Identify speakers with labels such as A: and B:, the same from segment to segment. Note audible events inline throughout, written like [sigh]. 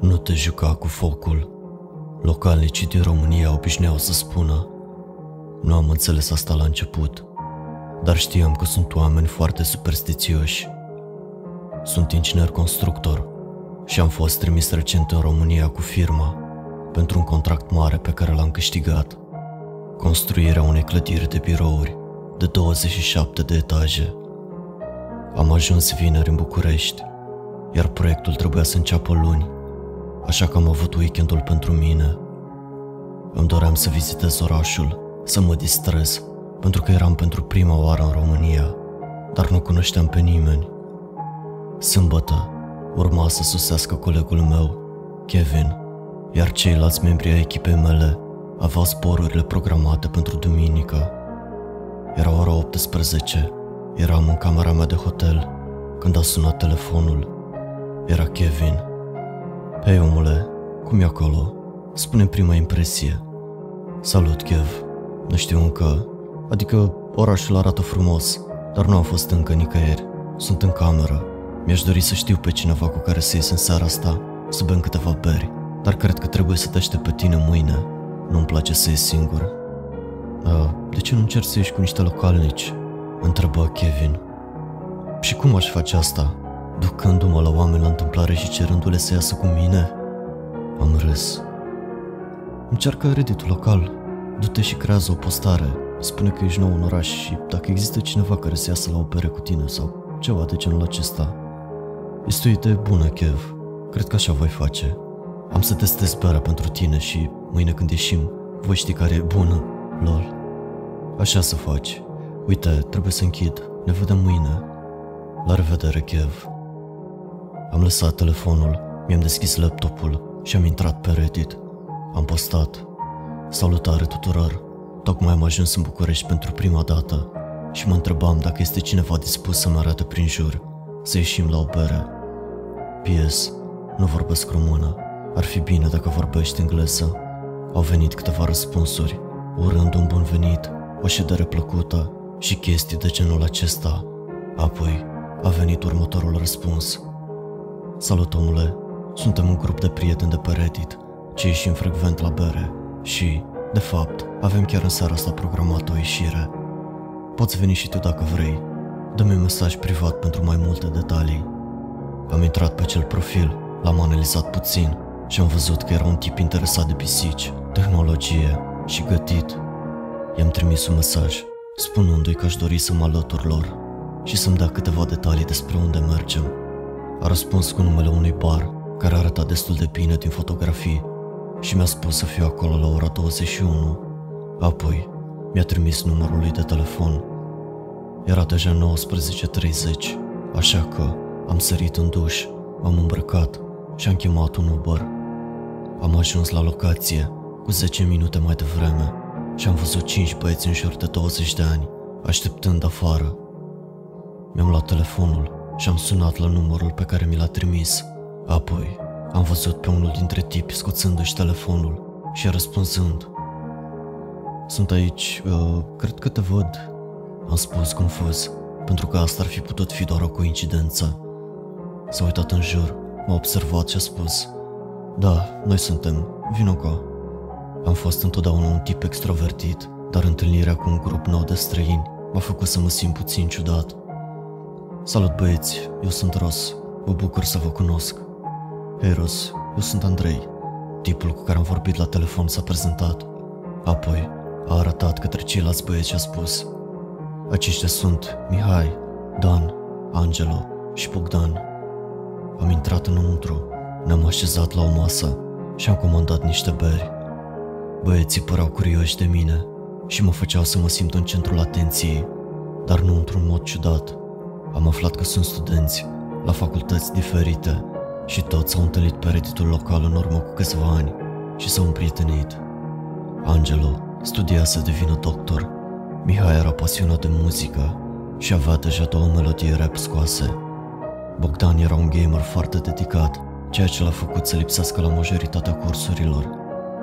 A: Nu te juca cu focul. Localnicii din România obișnuiau să spună. Nu am înțeles asta la început, dar știam că sunt oameni foarte superstițioși. Sunt inginer constructor și am fost trimis recent în România cu firma pentru un contract mare pe care l-am câștigat. Construirea unei clădiri de birouri de 27 de etaje. Am ajuns vineri în București, iar proiectul trebuia să înceapă luni, așa că am avut weekendul pentru mine. Îmi doream să vizitez orașul, să mă distrez, pentru că eram pentru prima oară în România, dar nu cunoșteam pe nimeni. Sâmbătă urma să susească colegul meu, Kevin, iar ceilalți membri ai echipei mele aveau zborurile programate pentru duminică. Era ora 18, eram în camera mea de hotel când a sunat telefonul. Era Kevin. Hei omule, cum e acolo? spune prima impresie. Salut, Kev. Nu știu încă, adică orașul arată frumos, dar nu am fost încă nicăieri. Sunt în cameră. Mi-aș dori să știu pe cineva cu care să ies în seara asta, să bem câteva beri, dar cred că trebuie să te aștept pe tine mâine. Nu-mi place să ies singur. A, de ce nu încerci să ieși cu niște localnici? Întrebă Kevin. Și cum aș face asta? Ducându-mă la oameni la întâmplare și cerându-le să iasă cu mine? Am râs. Încearcă Reddit-ul local. Du-te și creează o postare. Spune că ești nou în oraș și dacă există cineva care să iasă la o bere cu tine sau ceva de genul acesta. Este o idee bună, Kev. Cred că așa voi face. Am să testez berea pentru tine și mâine când ieșim, voi ști care e bună. Lol. Așa să faci. Uite, trebuie să închid. Ne vedem mâine. La revedere, Kev. Am lăsat telefonul, mi-am deschis laptopul și am intrat pe Reddit. Am postat. Salutare tuturor! Tocmai am ajuns în București pentru prima dată și mă întrebam dacă este cineva dispus să mă arate prin jur, să ieșim la o bere. P.S. Nu vorbesc română. Ar fi bine dacă vorbești engleză. Au venit câteva răspunsuri, urând un bun venit, o ședere plăcută și chestii de genul acesta. Apoi a venit următorul răspuns. Salut omule, suntem un grup de prieteni de pe Reddit, ce ieșim frecvent la bere și, de fapt, avem chiar în seara asta programat o ieșire. Poți veni și tu dacă vrei. Dă-mi un mesaj privat pentru mai multe detalii. Am intrat pe acel profil, l-am analizat puțin și am văzut că era un tip interesat de pisici, tehnologie și gătit. I-am trimis un mesaj, spunându-i că aș dori să mă alătur lor și să-mi dea câteva detalii despre unde mergem. A răspuns cu numele unui bar, care arăta destul de bine din fotografii și mi-a spus să fiu acolo la ora 21. Apoi mi-a trimis numărul lui de telefon. Era deja 19.30, așa că am sărit în duș, am îmbrăcat și am chemat un Uber. Am ajuns la locație cu 10 minute mai devreme și am văzut 5 băieți în jur de 20 de ani, așteptând afară. Mi-am luat telefonul și am sunat la numărul pe care mi l-a trimis. Apoi am văzut pe unul dintre tipi scoțându-și telefonul și răspunzând. Sunt aici, uh, cred că te văd, am spus confuz, pentru că asta ar fi putut fi doar o coincidență. S-a uitat în jur, m-a observat și a spus Da, noi suntem, vino ca. Am fost întotdeauna un tip extrovertit, dar întâlnirea cu un grup nou de străini m-a făcut să mă simt puțin ciudat. Salut băieți, eu sunt Ros, mă bucur să vă cunosc. Hei Ros, eu sunt Andrei. Tipul cu care am vorbit la telefon s-a prezentat. Apoi a arătat către ceilalți băieți și a spus Aceștia sunt Mihai, Dan, Angelo și Bogdan. Am intrat înăuntru, ne-am așezat la o masă și am comandat niște beri. Băieții păreau curioși de mine și mă făceau să mă simt în centrul atenției, dar nu într-un mod ciudat. Am aflat că sunt studenți la facultăți diferite și toți s-au întâlnit pe redditul local în urmă cu câțiva ani și s-au împrietenit. Angelo studia să devină doctor. Mihai era pasionat de muzică și avea deja două melodii rap scoase. Bogdan era un gamer foarte dedicat, ceea ce l-a făcut să lipsească la majoritatea cursurilor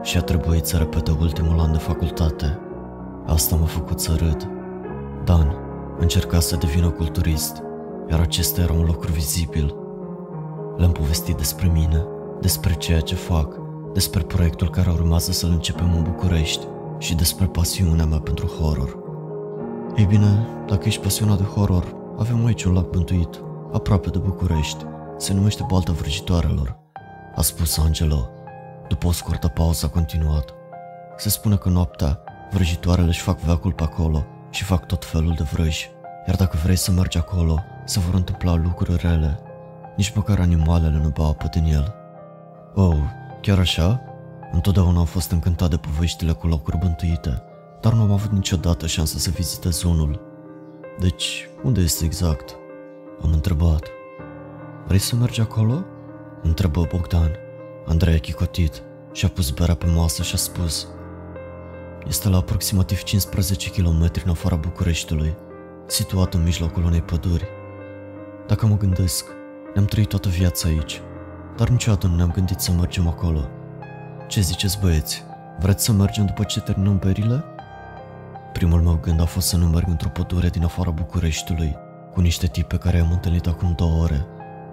A: și a trebuit să repete ultimul an de facultate. Asta m-a făcut să râd. Dan încerca să devină culturist, iar acesta era un lucru vizibil. Le-am povestit despre mine, despre ceea ce fac, despre proiectul care urmează să-l începem în București și despre pasiunea mea pentru horror. Ei bine, dacă ești pasionat de horror, avem aici un lac bântuit, aproape de București. Se numește Balta Vrăjitoarelor, a spus Angelo. După o scurtă pauză a continuat. Se spune că noaptea, vrăjitoarele își fac veacul pe acolo și fac tot felul de vrăji. Iar dacă vrei să mergi acolo, se vor întâmpla lucruri rele. Nici măcar animalele nu beau apă din el. Oh, chiar așa? Întotdeauna am fost încântat de poveștile cu locuri bântuite, dar nu am avut niciodată șansa să vizitez unul. Deci, unde este exact? Am întrebat. Vrei să mergi acolo? Întrebă Bogdan. Andrei a chicotit și a pus berea pe masă și a spus Este la aproximativ 15 km în afara Bucureștiului, situat în mijlocul unei păduri. Dacă mă gândesc, ne-am trăit toată viața aici, dar niciodată nu ne-am gândit să mergem acolo. Ce ziceți băieți? Vreți să mergem după ce terminăm berile? Primul meu gând a fost să nu merg într-o pădure din afara Bucureștiului, cu niște tipe care am întâlnit acum două ore,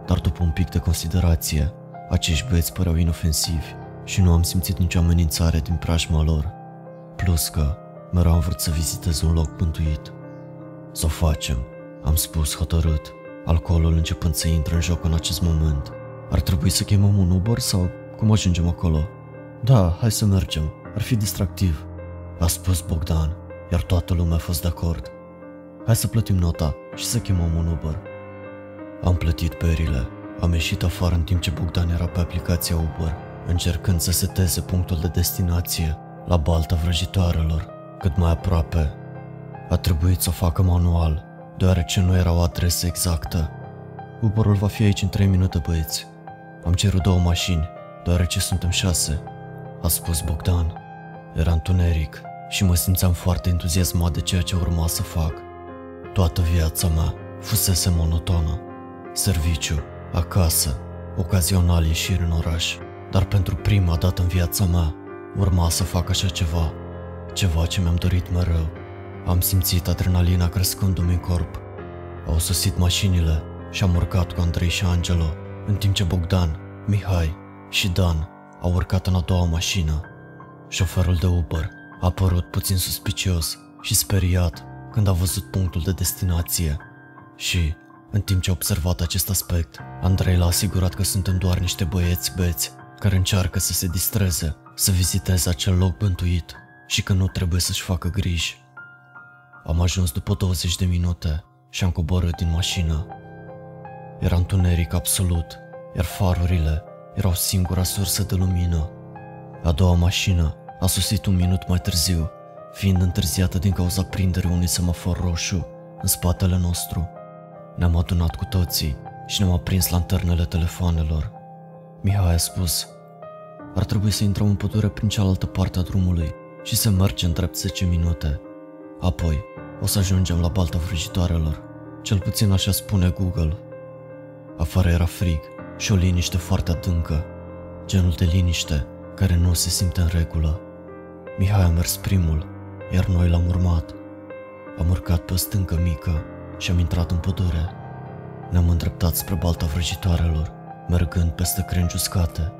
A: dar după un pic de considerație, acești băieți păreau inofensivi și nu am simțit nicio amenințare din preajma lor. Plus că mereu am vrut să vizitez un loc pântuit. Să o facem, am spus hotărât, alcoolul începând să intre în joc în acest moment. Ar trebui să chemăm un Uber sau cum ajungem acolo? Da, hai să mergem, ar fi distractiv, a spus Bogdan, iar toată lumea a fost de acord. Hai să plătim nota și să chemăm un Uber. Am plătit perile. Am ieșit afară în timp ce Bogdan era pe aplicația Uber, încercând să seteze punctul de destinație la balta vrăjitoarelor, cât mai aproape. A trebuit să o facă manual, deoarece nu era o adresă exactă. Uberul va fi aici în 3 minute, băieți. Am cerut două mașini, deoarece suntem șase, a spus Bogdan. Era întuneric și mă simțeam foarte entuziasmat de ceea ce urma să fac. Toată viața mea fusese monotonă. Serviciu, acasă, ocazional ieșiri în oraș, dar pentru prima dată în viața mea urma să fac așa ceva, ceva ce mi-am dorit mereu. Am simțit adrenalina crescându-mi în corp. Au sosit mașinile și am urcat cu Andrei și Angelo, în timp ce Bogdan, Mihai și Dan au urcat în a doua mașină. Șoferul de Uber a părut puțin suspicios și speriat când a văzut punctul de destinație și, în timp ce a observat acest aspect, Andrei l-a asigurat că suntem doar niște băieți beți care încearcă să se distreze, să viziteze acel loc bântuit și că nu trebuie să-și facă griji. Am ajuns după 20 de minute și am coborât din mașină. Era întuneric absolut, iar farurile erau singura sursă de lumină. A doua mașină a sosit un minut mai târziu fiind întârziată din cauza prinderii unui semafor roșu în spatele nostru. Ne-am adunat cu toții și ne-am aprins lanternele telefoanelor. Mihai a spus, ar trebui să intrăm în pădure prin cealaltă parte a drumului și să mergem drept 10 minute. Apoi, o să ajungem la balta vrăjitoarelor. Cel puțin așa spune Google. Afară era frig și o liniște foarte adâncă, genul de liniște care nu se simte în regulă. Mihai a mers primul iar noi l-am urmat. Am urcat pe o stâncă mică și am intrat în pădure. Ne-am îndreptat spre balta vrăjitoarelor, mergând peste crengi uscate,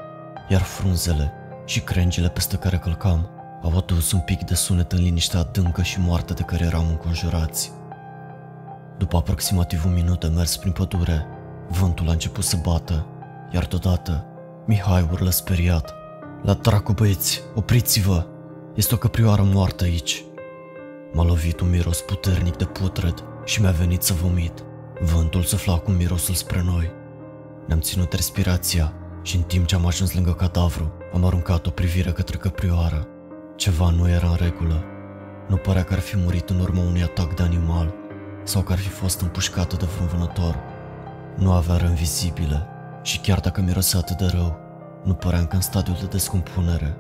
A: iar frunzele și crengile peste care călcam au adus un pic de sunet în liniștea adâncă și moartă de care eram înconjurați. După aproximativ un minut de mers prin pădure, vântul a început să bată, iar deodată Mihai urlă speriat. La dracu băieți, opriți-vă! Este o căprioară moartă aici. M-a lovit un miros puternic de putred și mi-a venit să vomit. Vântul sufla cu mirosul spre noi. Ne-am ținut respirația și în timp ce am ajuns lângă cadavru, am aruncat o privire către căprioară. Ceva nu era în regulă. Nu părea că ar fi murit în urma unui atac de animal sau că ar fi fost împușcată de vreun vânător. Nu avea răni vizibile și chiar dacă mirosea atât de rău, nu părea încă în stadiul de descompunere.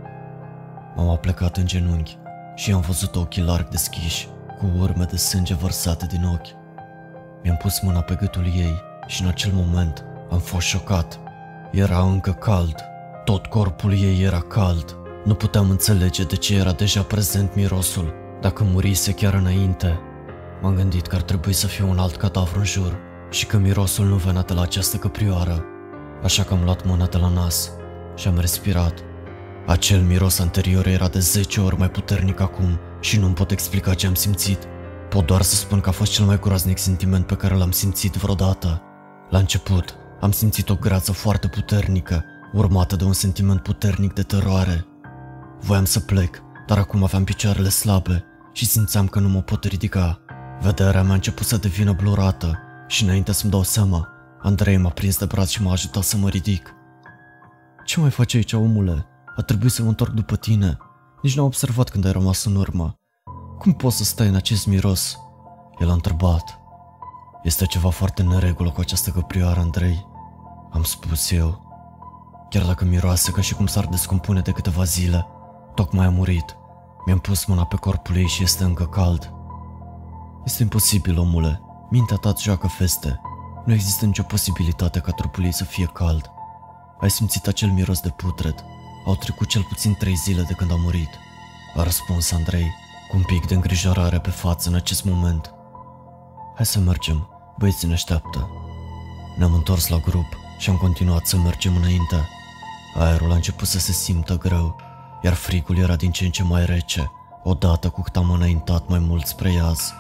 A: M-am aplecat în genunchi și am văzut ochii larg deschiși, cu urme de sânge vărsate din ochi. Mi-am pus mâna pe gâtul ei și în acel moment am fost șocat. Era încă cald, tot corpul ei era cald. Nu puteam înțelege de ce era deja prezent mirosul, dacă murise chiar înainte. M-am gândit că ar trebui să fie un alt cadavru în jur și că mirosul nu venea de la această căprioară, așa că am luat mâna de la nas și am respirat. Acel miros anterior era de 10 ori mai puternic acum și nu-mi pot explica ce am simțit. Pot doar să spun că a fost cel mai groaznic sentiment pe care l-am simțit vreodată. La început, am simțit o grață foarte puternică, urmată de un sentiment puternic de teroare. Voiam să plec, dar acum aveam picioarele slabe și simțeam că nu mă pot ridica. Vederea mea a început să devină blurată și înainte să-mi dau seama, Andrei m-a prins de braț și m-a ajutat să mă ridic. Ce mai faci aici, omule? A trebuit să mă întorc după tine. Nici n-am observat când ai rămas în urmă. Cum poți să stai în acest miros? El a întrebat. Este ceva foarte neregulă cu această căprioară, Andrei. Am spus eu. Chiar dacă miroase ca și cum s-ar descompune de câteva zile, tocmai a murit. Mi-am pus mâna pe corpul ei și este încă cald. Este imposibil, omule. Mintea ta joacă feste. Nu există nicio posibilitate ca trupul ei să fie cald. Ai simțit acel miros de putred. Au trecut cel puțin trei zile de când a murit. A răspuns Andrei, cu un pic de îngrijorare pe față în acest moment. Hai să mergem, băieții ne așteaptă. Ne-am întors la grup și am continuat să mergem înainte. Aerul a început să se simtă greu, iar frigul era din ce în ce mai rece, odată cu cât am înaintat mai mult spre iaz.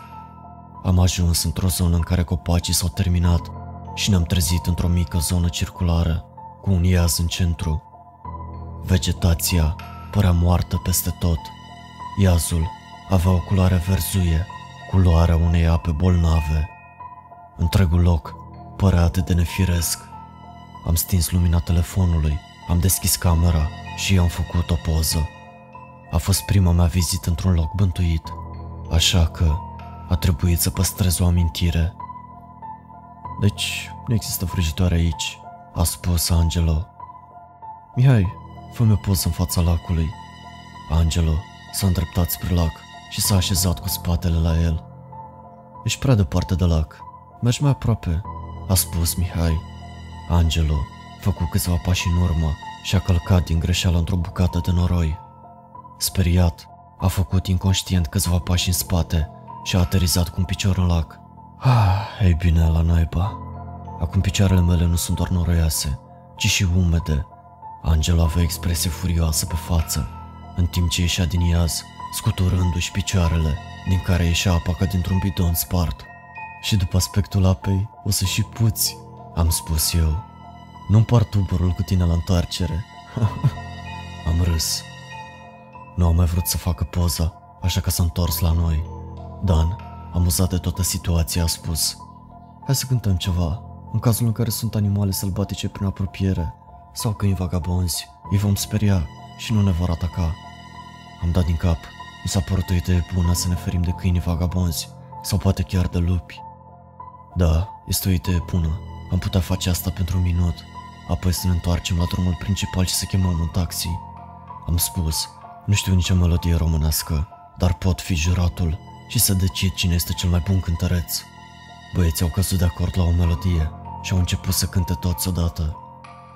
A: Am ajuns într-o zonă în care copacii s-au terminat și ne-am trezit într-o mică zonă circulară, cu un iaz în centru. Vegetația părea moartă peste tot. Iazul avea o culoare verzuie, culoarea unei ape bolnave. Întregul loc părea atât de nefiresc. Am stins lumina telefonului, am deschis camera și am făcut o poză. A fost prima mea vizită într-un loc bântuit, așa că a trebuit să păstrez o amintire. Deci, nu există vrăjitoare aici, a spus Angelo. Mihai, fă-mi o poză în fața lacului. Angelo s-a îndreptat spre lac și s-a așezat cu spatele la el. Ești prea departe de lac. Mergi mai aproape, a spus Mihai. Angelo făcu câțiva pași în urmă și a călcat din greșeală într-o bucată de noroi. Speriat, a făcut inconștient câțiva pași în spate și a aterizat cu un picior în lac. Ah, ei bine, la naiba. Acum picioarele mele nu sunt doar noroioase, ci și umede. Angela avea expresie furioasă pe față, în timp ce ieșea din iaz, scuturându-și picioarele, din care ieșea apa ca dintr-un bidon spart. Și după aspectul apei, o să și puți, am spus eu. Nu-mi par tubărul cu tine la întoarcere. [laughs] am râs. Nu am mai vrut să facă poza, așa că s-a întors la noi. Dan, amuzat de toată situația, a spus Hai să cântăm ceva, în cazul în care sunt animale sălbatice prin apropiere sau câini vagabonzi, îi vom speria și nu ne vor ataca. Am dat din cap. Mi s-a părut o idee bună să ne ferim de câini vagabonzi sau poate chiar de lupi. Da, este o idee bună. Am putea face asta pentru un minut, apoi să ne întoarcem la drumul principal și să chemăm un taxi. Am spus, nu știu nicio melodie românească, dar pot fi juratul și să decid cine este cel mai bun cântăreț. Băieții au căzut de acord la o melodie și au început să cânte toți odată.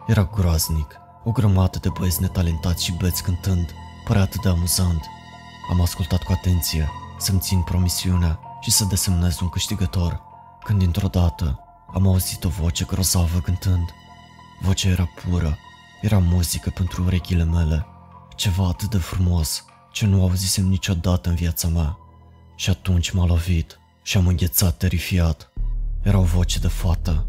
A: Era groaznic, o grămadă de băieți netalentați și beți cântând, părea atât de amuzant. Am ascultat cu atenție, să-mi țin promisiunea și să desemnez un câștigător, când dintr-o dată am auzit o voce grozavă cântând. Vocea era pură, era muzică pentru urechile mele, ceva atât de frumos ce nu auzisem niciodată în viața mea. Și atunci m-a lovit și am înghețat terifiat. Era o voce de fată.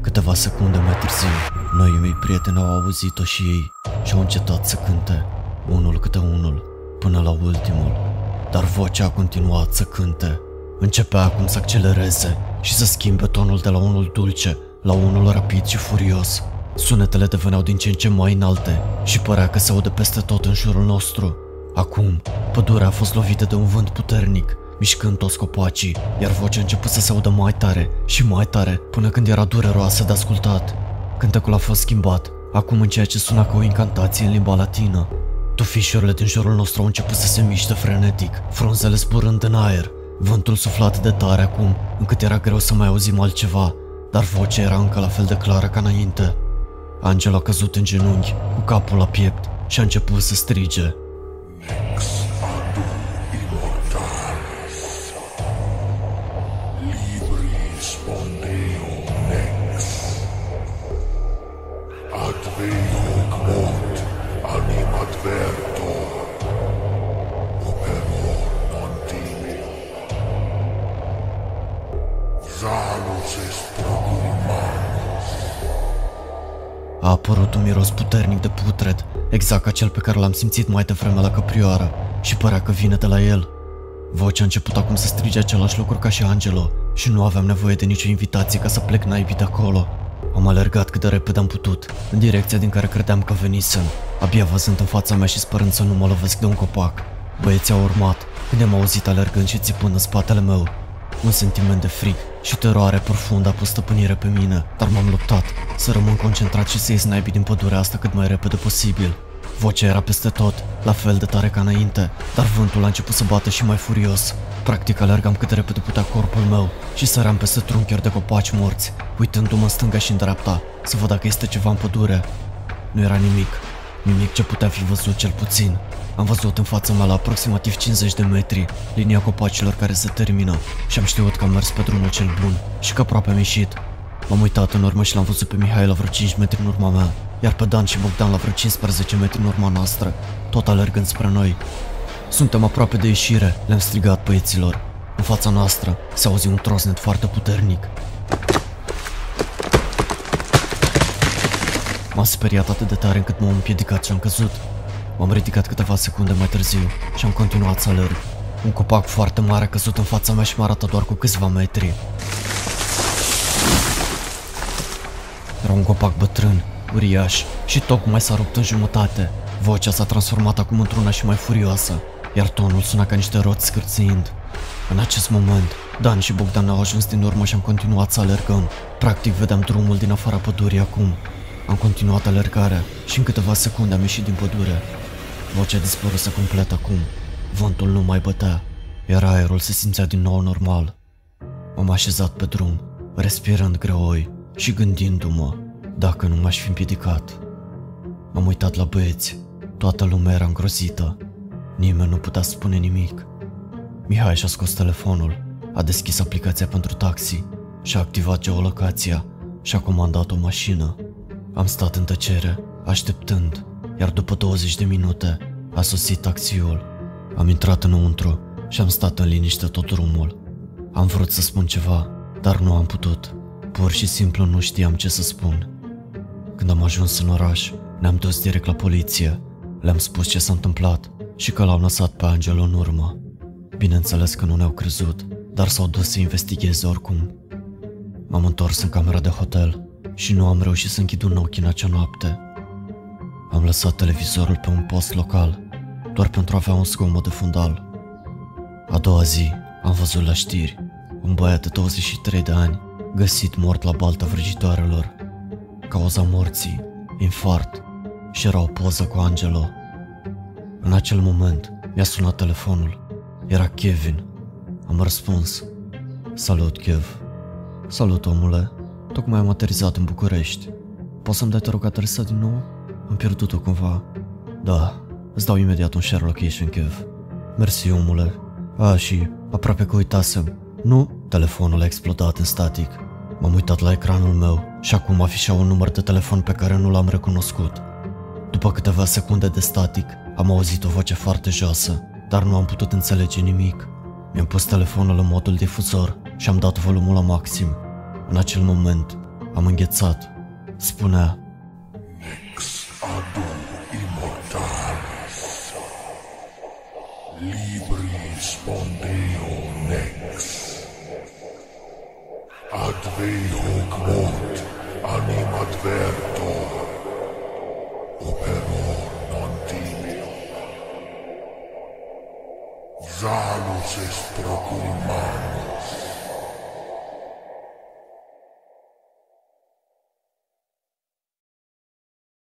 A: Câteva secunde mai târziu, noi mei prieteni au auzit-o și ei și au încetat să cânte, unul câte unul, până la ultimul. Dar vocea a continuat să cânte. Începea acum să accelereze și să schimbe tonul de la unul dulce la unul rapid și furios. Sunetele deveneau din ce în ce mai înalte și părea că se aude peste tot în jurul nostru. Acum, pădurea a fost lovită de un vânt puternic, mișcând toți copacii, iar vocea a început să se audă mai tare și mai tare, până când era dureroasă de ascultat. Cântecul a fost schimbat, acum în ceea ce suna ca o incantație în limba latină. Tufișurile din jurul nostru au început să se miște frenetic, frunzele zburând în aer. Vântul suflat de tare acum, încât era greu să mai auzim altceva, dar vocea era încă la fel de clară ca înainte. Angel a căzut în genunchi, cu capul la piept, și a început să strige. A apărut un miros puternic de putred, exact ca cel pe care l-am simțit mai devreme la căprioară și părea că vine de la el. Vocea a început acum să strige același lucru ca și Angelo și nu aveam nevoie de nicio invitație ca să plec naibii de acolo. Am alergat cât de repede am putut, în direcția din care credeam că venisem, abia văzând în fața mea și sperând să nu mă lovesc de un copac. Băieții au urmat, când am auzit alergând și țipând în spatele meu. Un sentiment de fric și teroare profundă a pus stăpânire pe mine, dar m-am luptat să rămân concentrat și să ies naibii din pădurea asta cât mai repede posibil. Vocea era peste tot, la fel de tare ca înainte, dar vântul a început să bată și mai furios. Practic alergam cât de repede putea corpul meu și săream peste trunchiuri de copaci morți, uitându-mă în stânga și în dreapta, să văd dacă este ceva în pădure. Nu era nimic, nimic ce putea fi văzut cel puțin. Am văzut în fața mea la aproximativ 50 de metri linia copacilor care se termină și am știut că am mers pe drumul cel bun și că aproape am ieșit. M-am uitat în urmă și l-am văzut pe Mihai la vreo 5 metri în urma mea, iar pe Dan și Bogdan la vreo 15 metri în urma noastră, tot alergând spre noi. Suntem aproape de ieșire, le-am strigat băieților. În fața noastră se auzi un trosnet foarte puternic. M-am speriat atât de tare încât m-am împiedicat și am căzut. M-am ridicat câteva secunde mai târziu și am continuat să alerg. Un copac foarte mare a căzut în fața mea și m-a arătat doar cu câțiva metri. Era un copac bătrân, uriaș și tocmai s-a rupt în jumătate. Vocea s-a transformat acum într-una și mai furioasă, iar tonul suna ca niște roți scârțind. În acest moment, Dan și Bogdan au ajuns din urmă și am continuat să alergăm. Practic vedeam drumul din afara pădurii acum. Am continuat alergarea și în câteva secunde am ieșit din pădure. Vocea dispăruse complet acum. Vântul nu mai bătea, iar aerul se simțea din nou normal. M-am așezat pe drum, respirând greoi și gândindu-mă dacă nu m-aș fi împiedicat. M-am uitat la băieți. Toată lumea era îngrozită. Nimeni nu putea spune nimic. Mihai și-a scos telefonul, a deschis aplicația pentru taxi și a activat geolocația și a comandat o mașină. Am stat în tăcere, așteptând, iar după 20 de minute a sosit taxiul. Am intrat înăuntru și am stat în liniște tot drumul. Am vrut să spun ceva, dar nu am putut. Pur și simplu nu știam ce să spun. Când am ajuns în oraș, ne-am dus direct la poliție. Le-am spus ce s-a întâmplat și că l-am lăsat pe Angelo în urmă. Bineînțeles că nu ne-au crezut, dar s-au dus să investigheze oricum. M-am întors în camera de hotel și nu am reușit să închid un ochi în acea noapte. Am lăsat televizorul pe un post local, doar pentru a avea un zgomot de fundal. A doua zi am văzut la știri un băiat de 23 de ani găsit mort la balta vrăjitoarelor. Cauza morții, infart și era o poză cu Angelo. În acel moment mi-a sunat telefonul. Era Kevin. Am răspuns. Salut, Kev. Salut, omule. Tocmai am aterizat în București. Poți să-mi dai te rog adresa din nou? Am pierdut-o cumva. Da, îți dau imediat un share location, Kev. Mersi, omule. A, și aproape că uitasem. Nu, telefonul a explodat în static. M-am uitat la ecranul meu și acum afișa un număr de telefon pe care nu l-am recunoscut. După câteva secunde de static, am auzit o voce foarte joasă, dar nu am putut înțelege nimic. Mi-am pus telefonul în modul difuzor și am dat volumul la maxim. În acel moment, am înghețat. Spunea,
B: Ex Adu immortalis. Libri spondeo nex. Adve hoc mort anim advertor. Operor non timeo Zalus est procurmano